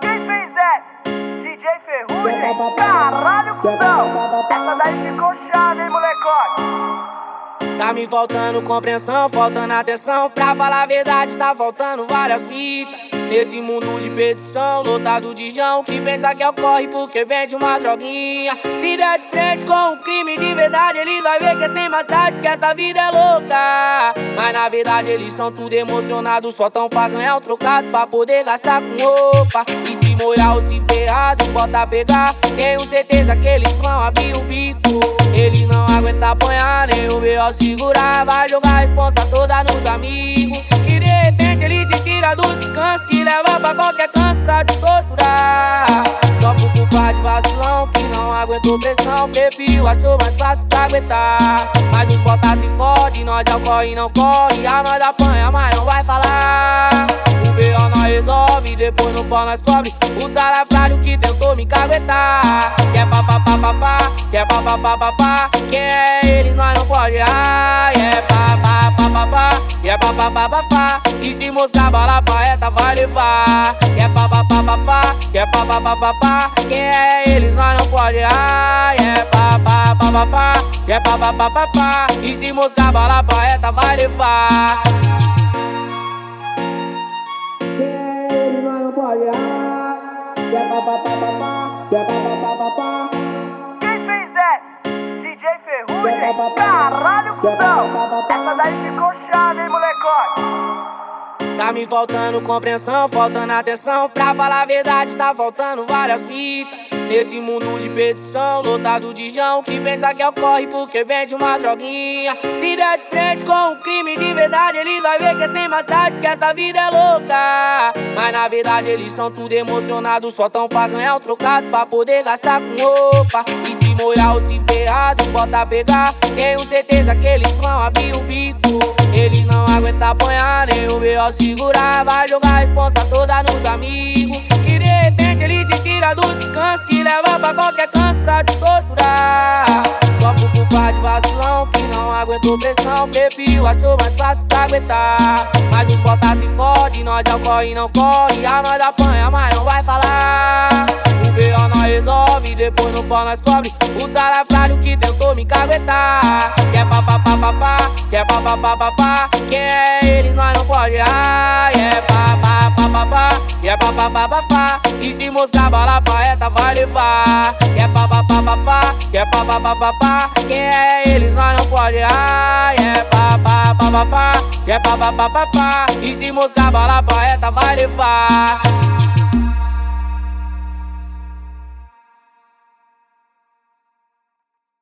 Quem fez essa? DJ Ferrugem? Caralho, cuzão! Essa daí ficou chave, hein, molecote? Tá me faltando compreensão, faltando atenção. Pra falar a verdade, tá faltando várias fitas. Nesse mundo de petição, lotado de jão Que pensa que ocorre porque vende uma droguinha. Se der de frente com um crime de verdade Ele vai ver que é sem maldade, que essa vida é louca. Mas na verdade eles são tudo emocionados Só tão pra ganhar um trocado pra poder gastar com roupa. E se molhar ou se ferrar, se bota a pegar. Tenho certeza que eles vão abrir o bico. Eles não aguentam apanhar, nem o B.O. segurar. Vai jogar a responsa toda nos amigos Te leva pra qualquer canto pra te torturar Só por culpa de vacilão que não aguentou pressão Preferiu, achou mais fácil pra aguentar Mas os botas se fode, nós já corre e não corre A nós apanha, mas não vai falar O B.O. nós resolve, depois no pau nós cobre O salafrário que tentou me caguetar Quer papapá, quer papapá, Quem é ele, nós não pode errar É papapá, quer papapá, E se moscar bala pra reta vai levar Quer papapá, quer papapá, Quem é ele, nós não pode errar É papapá, quer papapá, E se moscar bala pra reta vai levar Quem é ele, nós não pode errar. Quer papapá, quer papapá. Quem fez essa? DJ Ferrugem? Caralho, cuzão! Essa daí ficou molecote? Tá me faltando compreensão, faltando atenção. Pra falar a verdade, tá faltando várias fitas. Nesse mundo de petição, lotado de jão Que pensa que ocorre porque vende uma droguinha Se der de frente com um crime de verdade Ele vai ver que é sem maldade, que essa vida é louca Mas na verdade eles são tudo emocionados Só tão pra ganhar um trocado pra poder gastar com roupa E se molhar ou se ferrar, se bota a pegar Tenho certeza que eles vão abrir o bico Eles não aguentam apanhar, nem o B.O. segurar Vai jogar a responsa toda nos amigos. E de repente ele se tira do descanso Te leva pra qualquer canto pra te torturar. Só por culpa de vacilão que não aguentou pressão. Preferiu, achou mais fácil pra aguentar. Mas os botas se fode, nós já corre e não corre. A nós apanha, depois no pau nós cobre O salafrário que tentou me caguetar Quer papapá, quer papapá, Quem é ele, nós não pode errar É papapá, quer papapá, E se moscar bala pra reta vai levar Quer papapá, quer papapá, Quem é ele, nós não pode errar É papapá, quer papapá, E se moscar bala pra reta vai levar